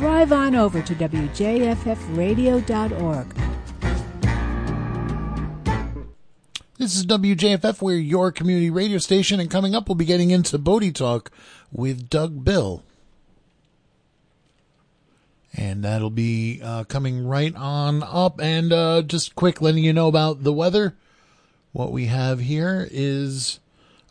drive on over to WJFFradio.org. This is WJFF. We're your community radio station, and coming up, we'll be getting into Bodhi Talk with Doug Bill. And that'll be uh, coming right on up. And uh, just quick letting you know about the weather. What we have here is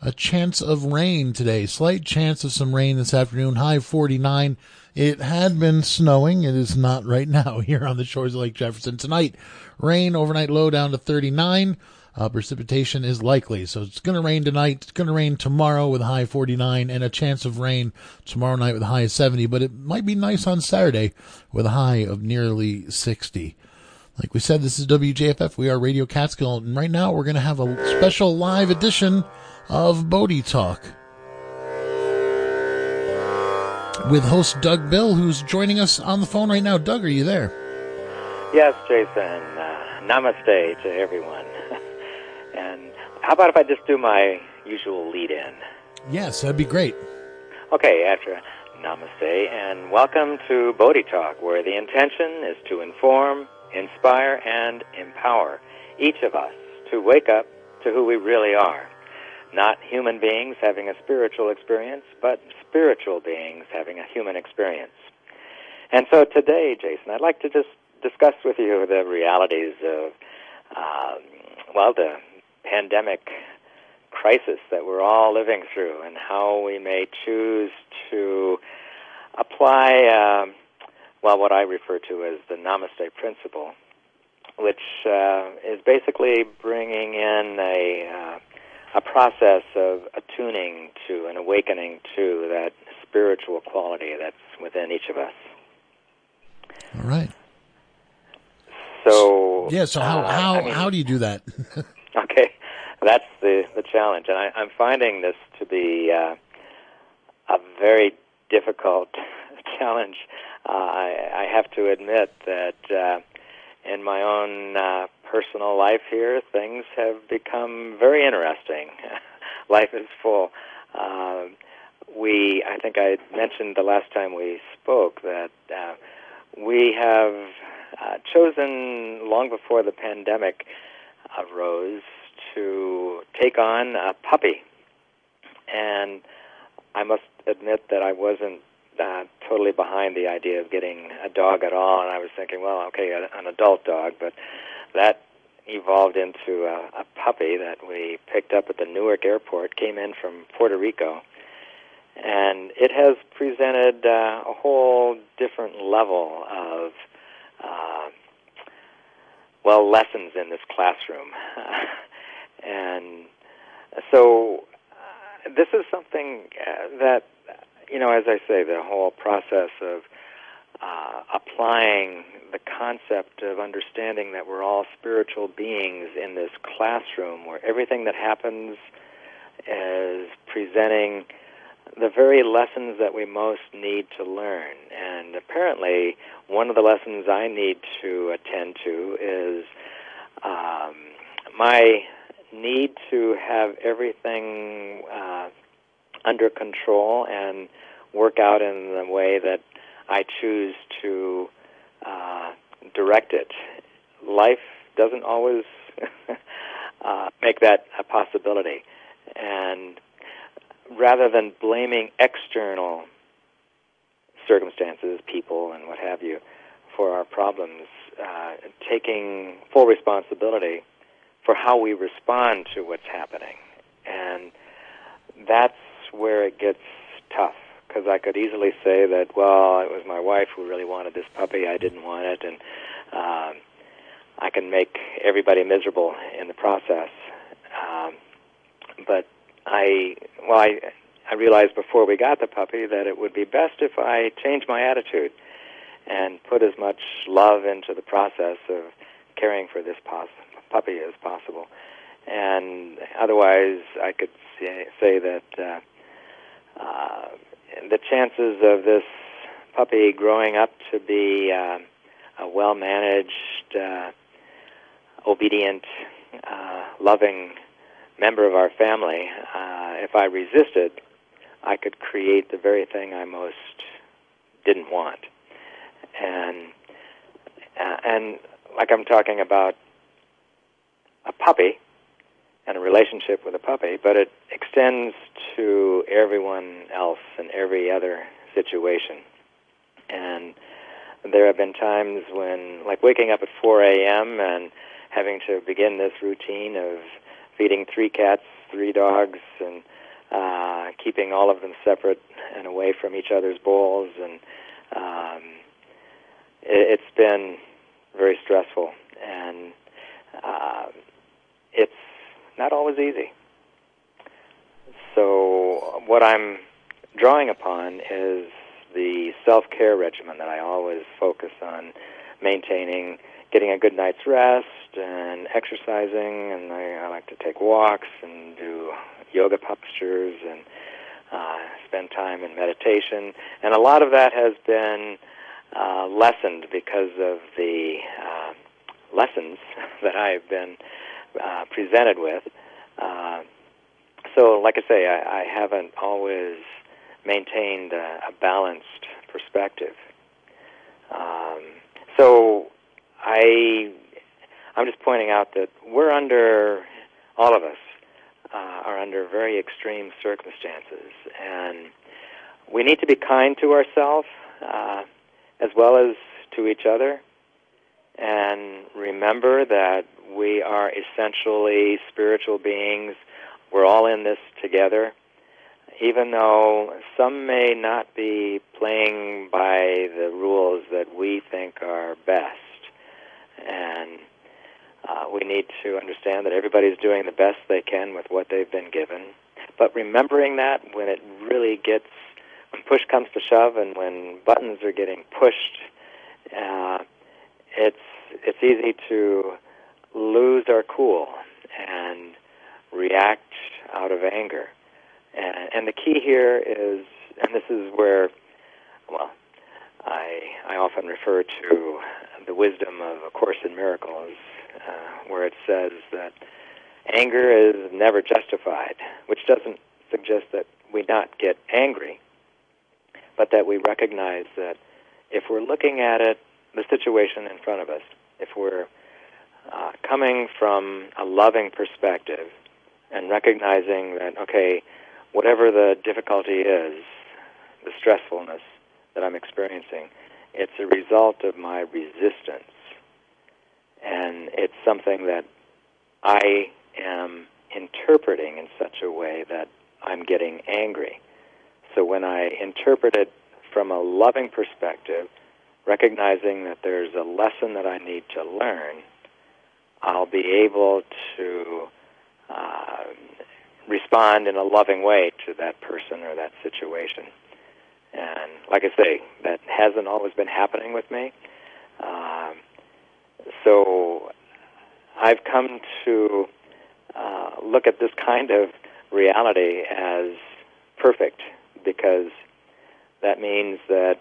a chance of rain today. Slight chance of some rain this afternoon. High 49. It had been snowing. It is not right now here on the shores of Lake Jefferson. Tonight, rain overnight low down to 39. Uh, precipitation is likely. So it's going to rain tonight. It's going to rain tomorrow with a high 49 and a chance of rain tomorrow night with a high of 70. But it might be nice on Saturday with a high of nearly 60. Like we said, this is WJFF. We are Radio Catskill. And right now we're going to have a special live edition of Bodhi Talk with host Doug Bill, who's joining us on the phone right now. Doug, are you there? Yes, Jason. Uh, namaste to everyone. And how about if I just do my usual lead in? Yes, that'd be great. Okay, after namaste, and welcome to Bodhi Talk, where the intention is to inform, inspire, and empower each of us to wake up to who we really are. Not human beings having a spiritual experience, but spiritual beings having a human experience. And so today, Jason, I'd like to just discuss with you the realities of, um, well, the pandemic crisis that we're all living through and how we may choose to apply, uh, well, what I refer to as the Namaste principle, which uh, is basically bringing in a, uh, a process of attuning to and awakening to that spiritual quality that's within each of us. All right. So yeah. So how uh, how I mean, how do you do that? Okay, that's the the challenge, and I, I'm finding this to be uh, a very difficult challenge. Uh, I, I have to admit that uh, in my own uh, personal life here, things have become very interesting. life is full. Uh, we, I think I mentioned the last time we spoke that uh, we have uh, chosen long before the pandemic arose to take on a puppy. And I must admit that I wasn't uh, totally behind the idea of getting a dog at all. And I was thinking, well, okay, an adult dog, but that evolved into a, a puppy that we picked up at the Newark airport, came in from Puerto Rico. And it has presented uh, a whole different level of uh, well, lessons in this classroom. and so uh, this is something uh, that, you know, as I say, the whole process of uh, applying the concept of understanding that we're all spiritual beings in this classroom where everything that happens is presenting the very lessons that we most need to learn. And apparently, one of the lessons I need to attend to is um, my need to have everything uh, under control and work out in the way that I choose to uh, direct it. Life doesn't always uh, make that a possibility. And rather than blaming external circumstances, people, and what have you, for our problems, uh, taking full responsibility for how we respond to what's happening. And that's where it gets tough because I could easily say that, well, it was my wife who really wanted this puppy, I didn't want it, and um, I can make everybody miserable in the process. Um, but I well I I realized before we got the puppy that it would be best if I changed my attitude and put as much love into the process of caring for this pos- puppy as possible. And otherwise, I could say, say that uh, uh, the chances of this puppy growing up to be uh, a well managed, uh, obedient, uh, loving member of our family, uh, if I resisted, I could create the very thing I most didn't want. And, and like I'm talking about a puppy and a relationship with a puppy, but it extends to everyone else and every other situation. And there have been times when, like waking up at 4 a.m. and having to begin this routine of feeding three cats, three dogs, and uh, keeping all of them separate and away from each other's bowls, and um, it, it's been very stressful, and uh, it's not always easy. So, what I'm drawing upon is the self care regimen that I always focus on maintaining, getting a good night's rest, and exercising. And I, I like to take walks and do yoga postures and uh, spend time in meditation. And a lot of that has been uh, lessened because of the uh, lessons that I've been uh, presented with. Uh, so, like I say, I, I haven't always maintained a, a balanced perspective. Um, so, I I'm just pointing out that we're under all of us uh, are under very extreme circumstances, and we need to be kind to ourselves uh, as well as to each other, and remember that we are essentially spiritual beings. We're all in this together. Even though some may not be playing by the rules that we think are best. And uh, we need to understand that everybody's doing the best they can with what they've been given. But remembering that when it really gets, when push comes to shove and when buttons are getting pushed, uh, it's, it's easy to lose our cool and react out of anger. And, and the key here is, and this is where, well, I, I often refer to the wisdom of A Course in Miracles, uh, where it says that anger is never justified, which doesn't suggest that we not get angry, but that we recognize that if we're looking at it, the situation in front of us, if we're uh, coming from a loving perspective and recognizing that, okay, whatever the difficulty is, the stressfulness that I'm experiencing, it's a result of my resistance. And it's something that I am interpreting in such a way that I'm getting angry. So when I interpret it from a loving perspective, recognizing that there's a lesson that I need to learn, I'll be able to uh, respond in a loving way to that person or that situation. And like I say, that hasn't always been happening with me. Um, so I've come to uh, look at this kind of reality as perfect because that means that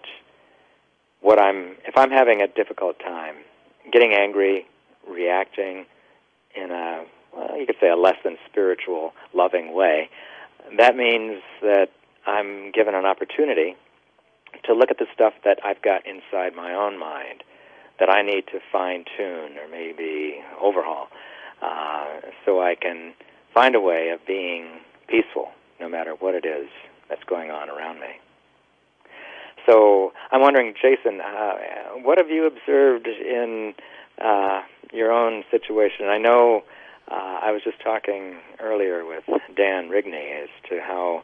what I'm, if I'm having a difficult time, getting angry, reacting in a, well, you could say a less than spiritual, loving way, that means that I'm given an opportunity to look at the stuff that I've got inside my own mind that I need to fine tune or maybe overhaul uh, so I can find a way of being peaceful no matter what it is that's going on around me. So I'm wondering, Jason, uh, what have you observed in uh, your own situation? I know uh, I was just talking earlier with Dan Rigney as to how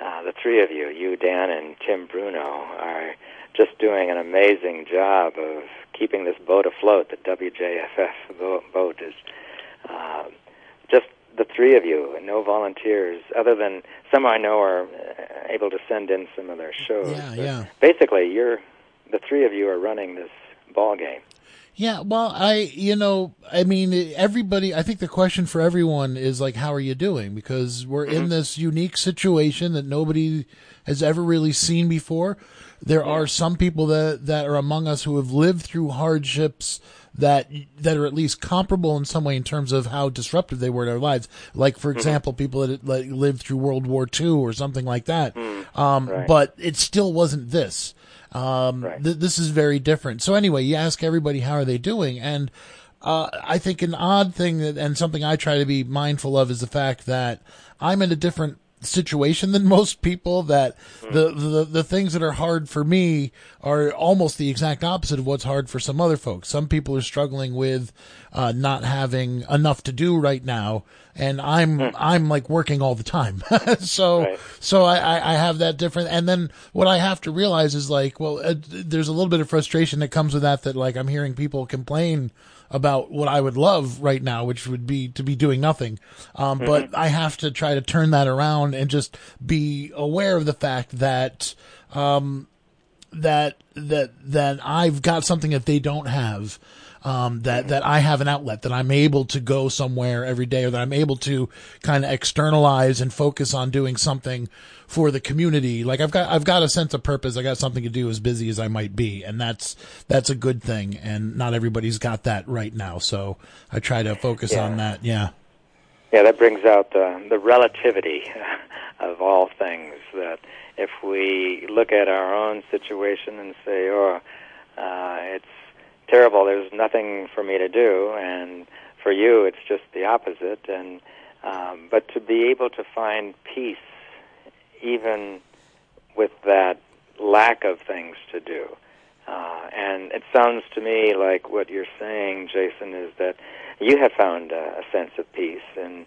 uh, the three of you, you, Dan, and Tim Bruno, are just doing an amazing job of keeping this boat afloat. The WJFF boat is uh, just the three of you, and no volunteers, other than some I know are uh, able to send in some of their shows. Yeah, yeah. Basically, you're the three of you are running this ball game. Yeah, well, I, you know, I mean, everybody, I think the question for everyone is like, how are you doing? Because we're in mm-hmm. this unique situation that nobody has ever really seen before. There are some people that, that are among us who have lived through hardships that, that are at least comparable in some way in terms of how disruptive they were in our lives. Like, for mm-hmm. example, people that like, lived through World War II or something like that. Mm. Um, Right. but it still wasn't this. Um, Right. th- this is very different. So anyway, you ask everybody how are they doing, and uh, I think an odd thing that, and something I try to be mindful of is the fact that I'm in a different situation than most people that the, the the things that are hard for me are almost the exact opposite of what's hard for some other folks. Some people are struggling with uh, not having enough to do right now, and I'm I'm like working all the time. so Right. so I, I I have that different. And then what I have to realize is like, well, uh, there's a little bit of frustration that comes with that. That like I'm hearing people complain about what I would love right now, which would be to be doing nothing. Um, But I have to try to turn that around and just be aware of the fact that um, that that that I've got something that they don't have. Um, that that I have an outlet that I'm able to go somewhere every day, or that I'm able to kind of externalize and focus on doing something for the community. Like I've got I've got a sense of purpose. I got something to do as busy as I might be, and that's that's a good thing. And not everybody's got that right now, so I try to focus Yeah. on that. Yeah. Yeah, that brings out the, the relativity of all things. That if we look at our own situation and say, "Oh, uh, it's terrible. There's nothing for me to do," and for you, it's just the opposite. And um, but to be able to find peace, even with that lack of things to do. Uh, and it sounds to me like what you're saying, Jason, is that you have found a, a sense of peace and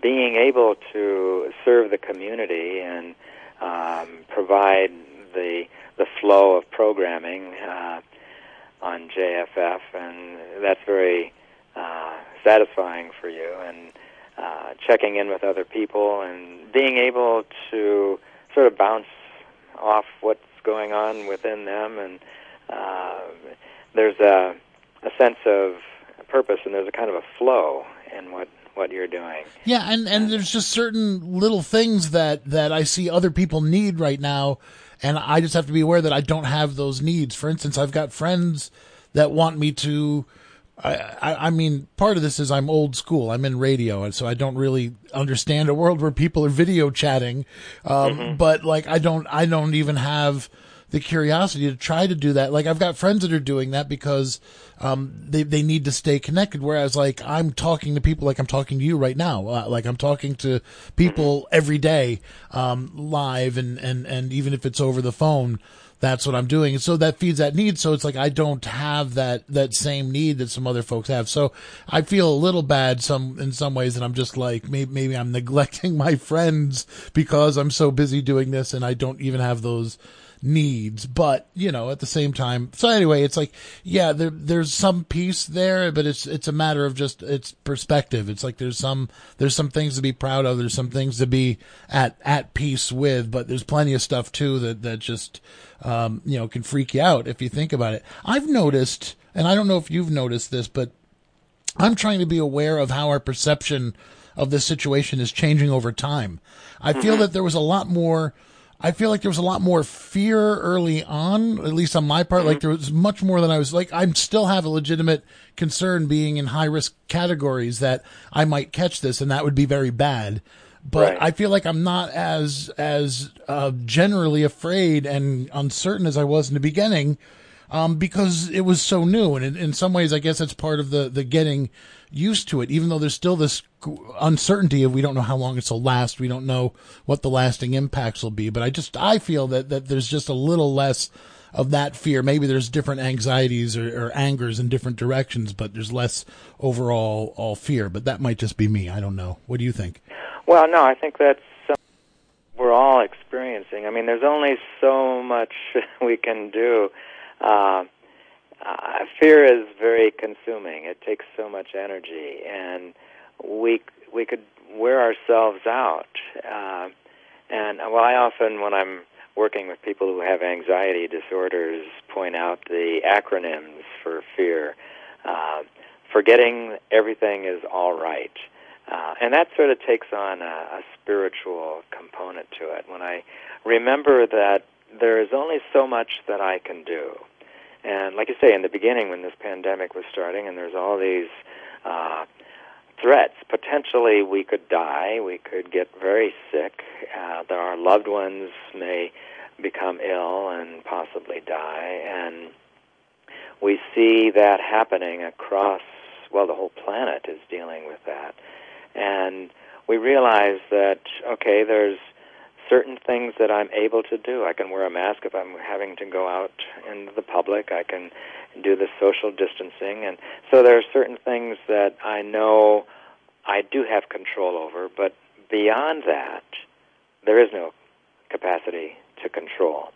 being able to serve the community and um, provide the the flow of programming uh, on JFF, and that's very uh, satisfying for you. And uh, checking in with other people and being able to sort of bounce off what's going on within them, and uh, there's a a sense of purpose, and there's a kind of a flow in what what you're doing. Yeah, and and there's just certain little things that that I see other people need right now, and I just have to be aware that I don't have those needs. For instance, I've got friends that want me to. I, I, I mean, part of this is I'm old school. I'm in radio, and so I don't really understand a world where people are video chatting. Um, But like, I don't, I don't even have the curiosity to try to do that. Like I've got friends that are doing that because um, they they need to stay connected. Whereas like I'm talking to people like I'm talking to you right now. Uh, like I'm talking to people every day um, live and and and even if it's over the phone. That's what I'm doing. And so that feeds that need. So it's like I don't have that, that same need that some other folks have. So I feel a little bad some, in some ways that I'm just like, maybe, maybe I'm neglecting my friends because I'm so busy doing this and I don't even have those needs, but you know, at the same time. So anyway, it's like, yeah, there, there's some peace there, but it's, it's a matter of just, it's perspective. It's like there's some, there's some things to be proud of. There's some things to be at, at peace with, but there's plenty of stuff too that, that just, um, you know, can freak you out if you think about it. I've noticed, and I don't know if you've noticed this, but I'm trying to be aware of how our perception of this situation is changing over time. I feel that there was a lot more. I feel like there was a lot more fear early on, at least on my part. Like there was much more than I was like. I still have a legitimate concern being in high risk categories that I might catch this and that would be very bad. But Right. I feel like I'm not as as uh, generally afraid and uncertain as I was in the beginning um, because it was so new. And in, in some ways, I guess that's part of the, the getting used to it, even though there's still this uncertainty of we don't know how long this will last. We don't know what the lasting impacts will be. But I just, I feel that, that there's just a little less of that fear. Maybe there's different anxieties or, or angers in different directions, but there's less overall all fear. But that might just be me. I don't know. What do you think? Well, no, I think that's something we're all experiencing. I mean, there's only so much we can do. Uh, uh, fear is very consuming. It takes so much energy, and we we could wear ourselves out. Uh, and well, I often, when I'm working with people who have anxiety disorders, point out the acronyms for fear. Uh, forgetting everything is all right. Uh, and that sort of takes on a, a spiritual component to it. When I remember that there is only so much that I can do. And like you say, in the beginning when this pandemic was starting and there's all these uh, threats, potentially we could die, we could get very sick, uh, that our loved ones may become ill and possibly die. And we see that happening across, well, the whole planet is dealing with that. And we realize that, okay, there's certain things that I'm able to do. I can wear a mask if I'm having to go out into the public. I can do the social distancing. And so there are certain things that I know I do have control over, but beyond that, there is no capacity to control.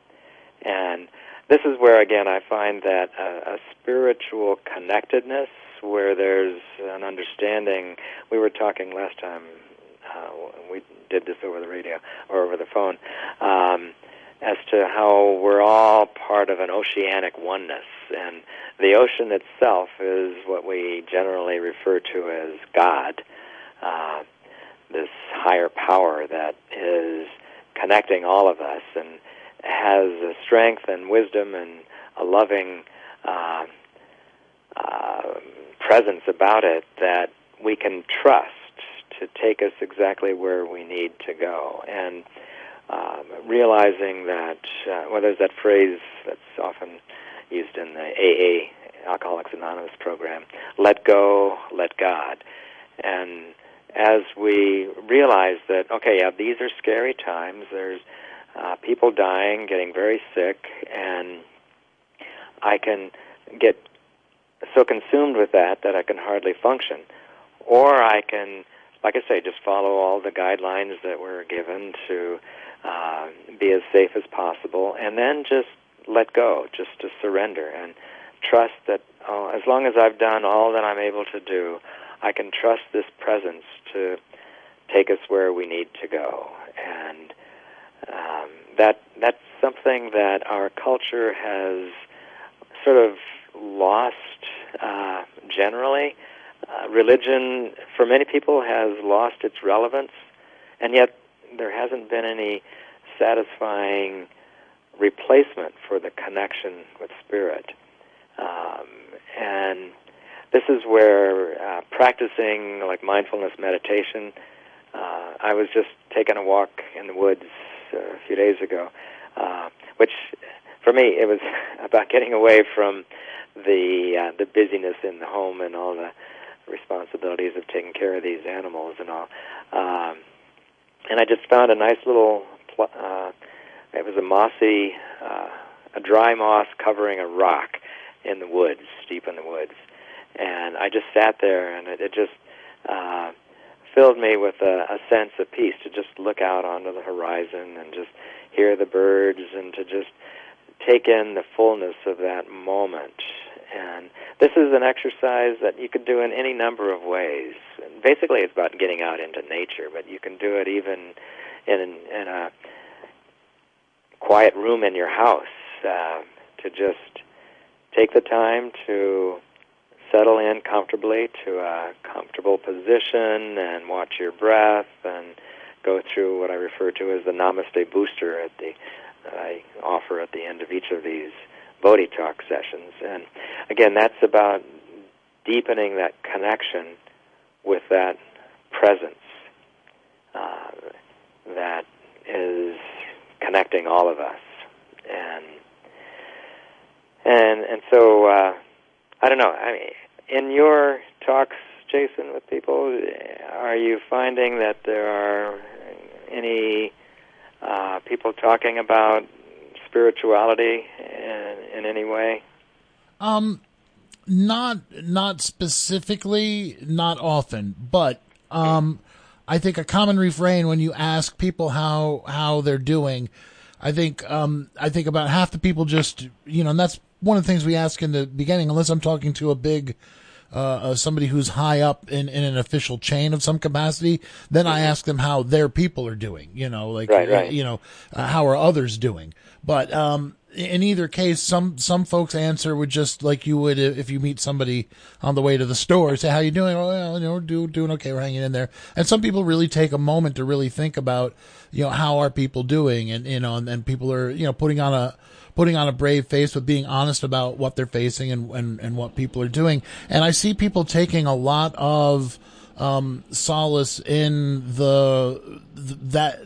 And this is where, again, I find that a, a spiritual connectedness, where there's an understanding. We were talking last time, uh, we did this over the radio or over the phone, um, as to how we're all part of an oceanic oneness. And the ocean itself is what we generally refer to as God, uh, this higher power that is connecting all of us and has a strength and wisdom and a loving uh, uh, presence about it that we can trust to take us exactly where we need to go. And um, realizing that, uh, well, there's that phrase that's often used in the AA, Alcoholics Anonymous program, let go, let God. And as we realize that, okay, yeah, these are scary times, there's uh, people dying, getting very sick, and I can get so consumed with that that I can hardly function. Or I can, like I say, just follow all the guidelines that were given to uh, be as safe as possible, and then just let go, just to surrender and trust that oh, as long as I've done all that I'm able to do, I can trust this presence to take us where we need to go. And um, that that's something that our culture has sort of lost uh, generally. Uh, religion, for many people, has lost its relevance, and yet there hasn't been any satisfying replacement for the connection with spirit. Um, and this is where uh, practicing like mindfulness meditation. Uh, I was just taking a walk in the woods uh, a few days ago, uh, which for me it was about getting away from the uh, the busyness in the home and all the responsibilities of taking care of these animals and all. Um, and I just found a nice little. Pl- uh, it was a mossy, uh, a dry moss covering a rock in the woods, deep in the woods, and I just sat there, and it, it just uh, filled me with a, a sense of peace to just look out onto the horizon and just hear the birds and to just take in the fullness of that moment. And this is an exercise that you can do in any number of ways. And basically, it's about getting out into nature, but you can do it even in in a quiet room in your house uh, to just take the time to settle in comfortably to a comfortable position and watch your breath and go through what I refer to as the Namaste booster at the that I offer at the end of each of these Bodhi Talk sessions. And again, that's about deepening that connection with that presence uh, that is connecting all of us. And and and so uh, I don't know. I mean, in your talks, Jason, with people, are you finding that there are any uh, people talking about spirituality in, in any way? Um, not not specifically, not often, but um, I think a common refrain when you ask people how how they're doing, I think um, I think about half the people just you know, and that's one of the things we ask in the beginning. Unless I'm talking to a big uh, uh, somebody who's high up in, in an official chain of some capacity, then I ask them how their people are doing. You know, like Right, right. you know, uh, how are others doing? But um, in either case, some some folks answer with just like you would if you meet somebody on the way to the store, say how you doing? Oh, well, you know, do, doing okay, we're hanging in there. And some people really take a moment to really think about, you know, how are people doing, and you know, and, and people are you know putting on a putting on a brave face but being honest about what they're facing and, and, and what people are doing. And I see people taking a lot of um, solace in the that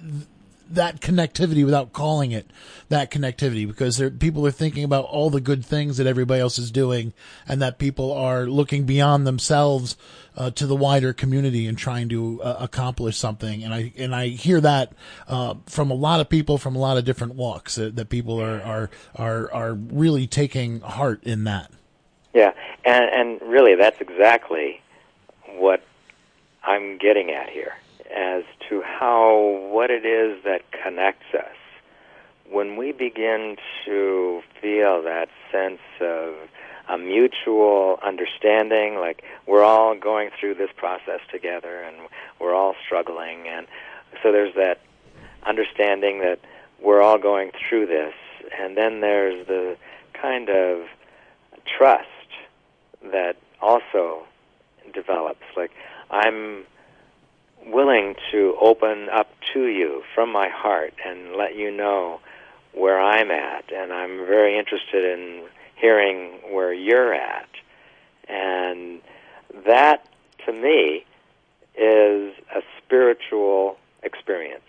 that connectivity without calling it that connectivity because people are thinking about all the good things that everybody else is doing and that people are looking beyond themselves uh, to the wider community and trying to uh, accomplish something. And I and I hear that uh, from a lot of people from a lot of different walks that, that people are, are are are really taking heart in that. Yeah. And and really that's exactly what I'm getting at here as to how what it is that connects us. When we begin to feel that sense of a mutual understanding, like we're all going through this process together and we're all struggling, and so there's that understanding that we're all going through this, and then there's the kind of trust that also develops. Like I'm willing to open up to you from my heart and let you know where I'm at, and I'm very interested in hearing where you're at. And that, to me, is a spiritual experience.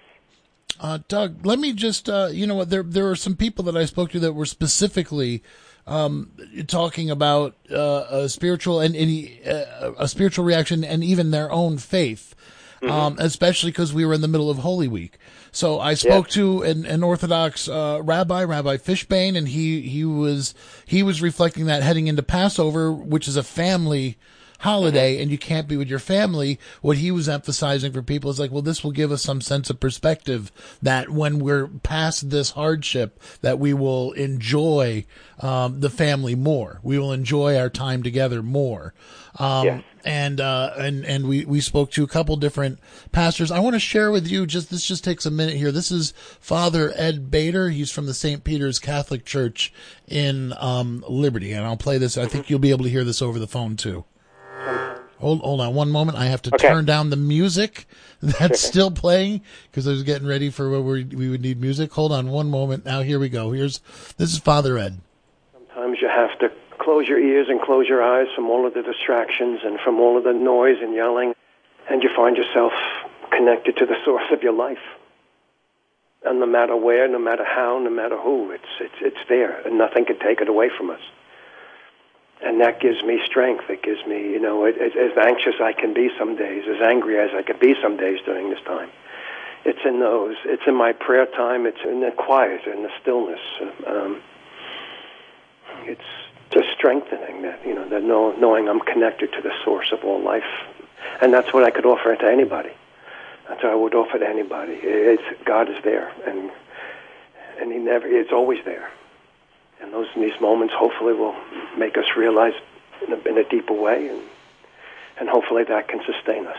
Uh, Doug, let me just, uh, you know what, there, there are some people that I spoke to that were specifically um, talking about uh, a spiritual and any, uh, a spiritual reaction and even their own faith mm-hmm. um, especially because we were in the middle of Holy Week. So I spoke yeah. to an, an Orthodox uh, rabbi, Rabbi Fishbane, and he he was he was reflecting that heading into Passover, which is a family holiday and you can't be with your family, what he was emphasizing for people is like, well, this will give us some sense of perspective that when we're past this hardship, that we will enjoy um, the family more. We will enjoy our time together more. Um, yes. And uh, and and we, we spoke to a couple different pastors. I want to share with you just this just takes a minute here. This is Father Ed Bader. He's from the St. Peter's Catholic Church in um, Liberty, and I'll play this. I think you'll be able to hear this over the phone too. Hold, hold on one moment. I have to okay. turn down the music that's still playing because I was getting ready for where we, we would need music. Hold on one moment. Now here we go. Here's this is Father Ed. Sometimes you have to close your ears and close your eyes from all of the distractions and from all of the noise and yelling, and you find yourself connected to the source of your life. And no matter where, no matter how, no matter who, it's it's it's there, and nothing can take it away from us and that gives me strength. It gives me, you know, as, as anxious I can be some days, as angry as I can be some days during this time. It's in those. It's in my prayer time. It's in the quiet, in the stillness. Um, it's just strengthening that, you know, that know, knowing I'm connected to the source of all life, and that's what I could offer to anybody. That's what I would offer to anybody. It's God is there, and and He never. It's always there and those these moments hopefully will make us realize in a, in a deeper way, and and hopefully that can sustain us.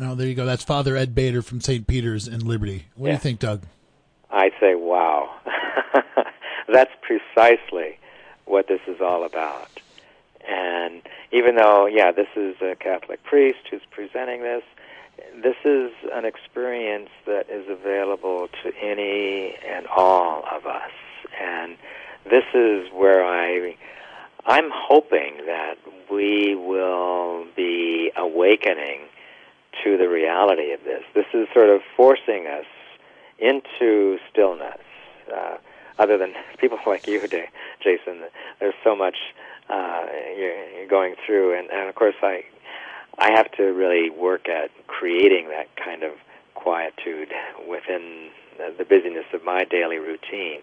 Oh, there you go. That's Father Ed Bader from St. Peter's in Liberty. What yeah. do you think, Doug? I say, wow. That's precisely what this is all about. And even though, yeah, this is a Catholic priest who's presenting this, this is an experience that is available to any and all of us and this is where I I'm hoping that we will be awakening to the reality of this. This is sort of forcing us into stillness. Uh, other than people like you, Jason, there's so much uh, you're, going through, and, and of course, I I have to really work at creating that kind of quietude within the busyness of my daily routine.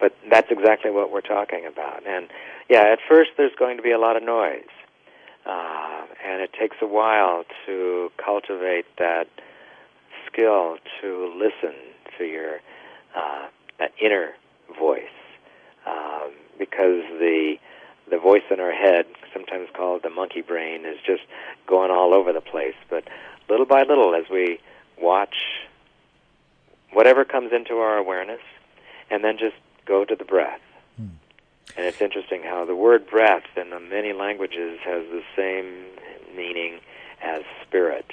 But that's exactly what we're talking about. And yeah, at first there's going to be a lot of noise. Uh, and it takes a while to cultivate that skill to listen to your uh, inner voice, um, because the the voice in our head, sometimes called the monkey brain, is just going all over the place. But little by little, as we watch whatever comes into our awareness, and then just go to the breath. Hmm. And it's interesting how the word breath in the many languages has the same meaning as spirit.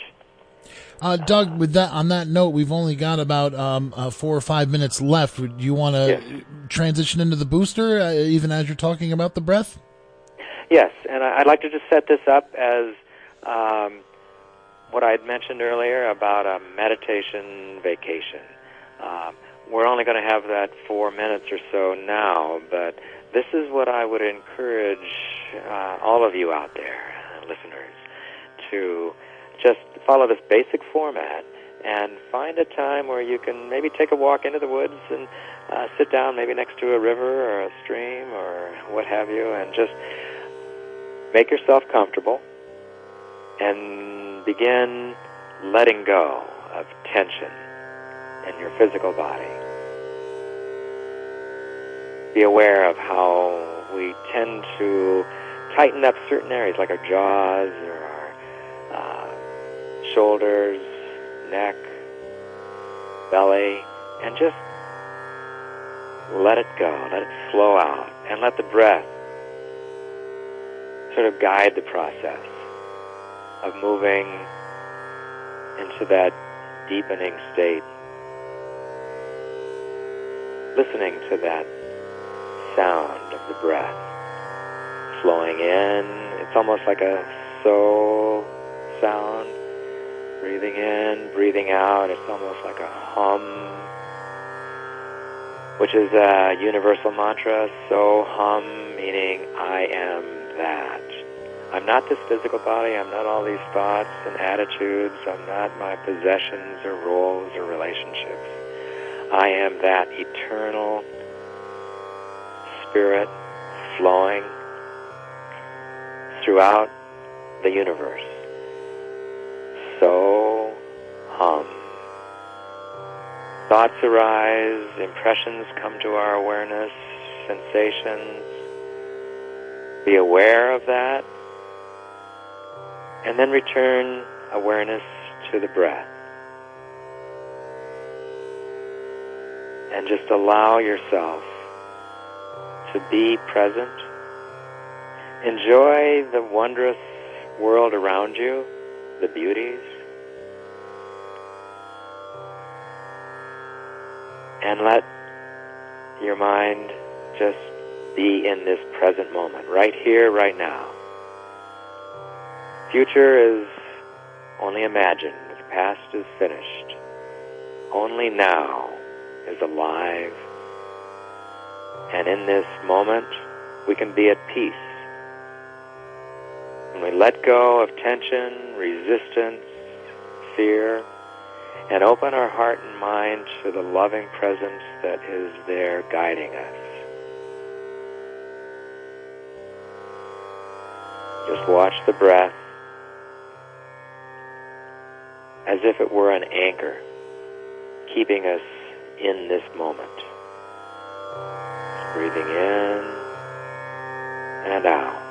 Uh, Doug, with that on that note, we've only got about um, uh, four or five minutes left. Do you want to yes. transition into the booster, uh, even as you're talking about the breath? Yes, and I'd like to just set this up as um, what I had mentioned earlier about a meditation vacation. Um, we're only going to have that four minutes or so now, but this is what I would encourage uh, all of you out there, listeners, to just follow this basic format and find a time where you can maybe take a walk into the woods and uh, sit down maybe next to a river or a stream or what have you and just make yourself comfortable and begin letting go of tension in your physical body. Be aware of how we tend to tighten up certain areas like our jaws or our uh, shoulders, neck, belly, and just let it go, let it flow out, and let the breath sort of guide the process of moving into that deepening state. Listening to that sound of the breath flowing in. It's almost like a so sound. Breathing in, breathing out. It's almost like a hum, which is a universal mantra. So hum, meaning I am that. I'm not this physical body. I'm not all these thoughts and attitudes. I'm not my possessions or roles or relationships. I am that eternal spirit flowing throughout the universe. So hum. Thoughts arise, impressions come to our awareness, sensations. Be aware of that and then return awareness to the breath. And just allow yourself to be present. Enjoy the wondrous world around you, the beauties. And let your mind just be in this present moment, right here, right now future is only imagined. The past is finished. Only now is alive. And in this moment, we can be at peace. When we let go of tension, resistance, fear, and open our heart and mind to the loving presence that is there guiding us. Just watch the breath as if it were an anchor, keeping us in this moment. Breathing in and out.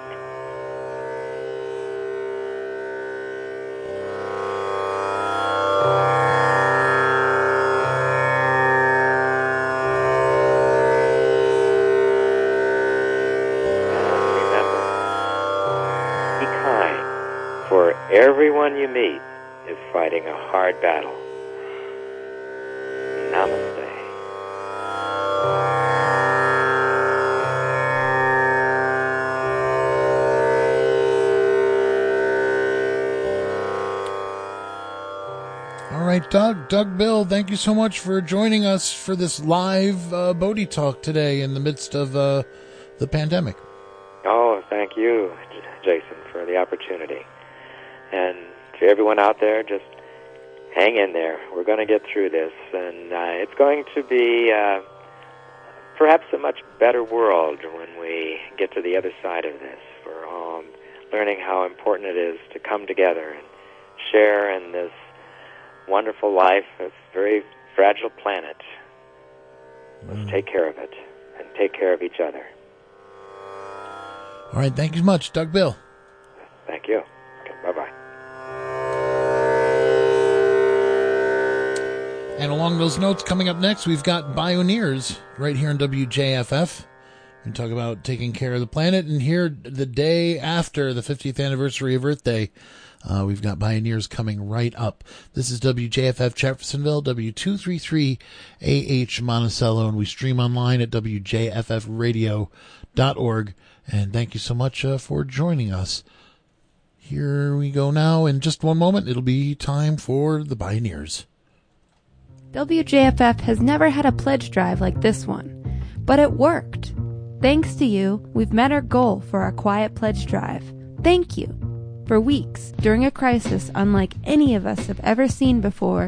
Everyone you meet is fighting a hard battle. Doug, Doug Bill, thank you so much for joining us for this live uh, Bodhi talk today in the midst of uh, the pandemic. Oh, thank you, Jason, for the opportunity. And to everyone out there, just hang in there. We're going to get through this, and uh, it's going to be uh, perhaps a much better world when we get to the other side of this. We're all learning how important it is to come together and share in this wonderful life, a very fragile planet. Let's mm. take care of it and take care of each other. All right, thank you so much, Doug Bill. Thank you. Okay, bye bye. And along those notes, coming up next, we've got Bioneers right here in WJFF. We talk about taking care of the planet. And here, the day after the 50th anniversary of Earth Day, uh, we've got Bioneers coming right up. This is WJFF Jeffersonville, W233AH Monticello, and we stream online at WJFFradio.org. And thank you so much uh, for joining us. Here we go now. In just one moment, it'll be time for the Bioneers. WJFF has never had a pledge drive like this one, but it worked. Thanks to you, we've met our goal for our quiet pledge drive. Thank you. For weeks, during a crisis unlike any of us have ever seen before,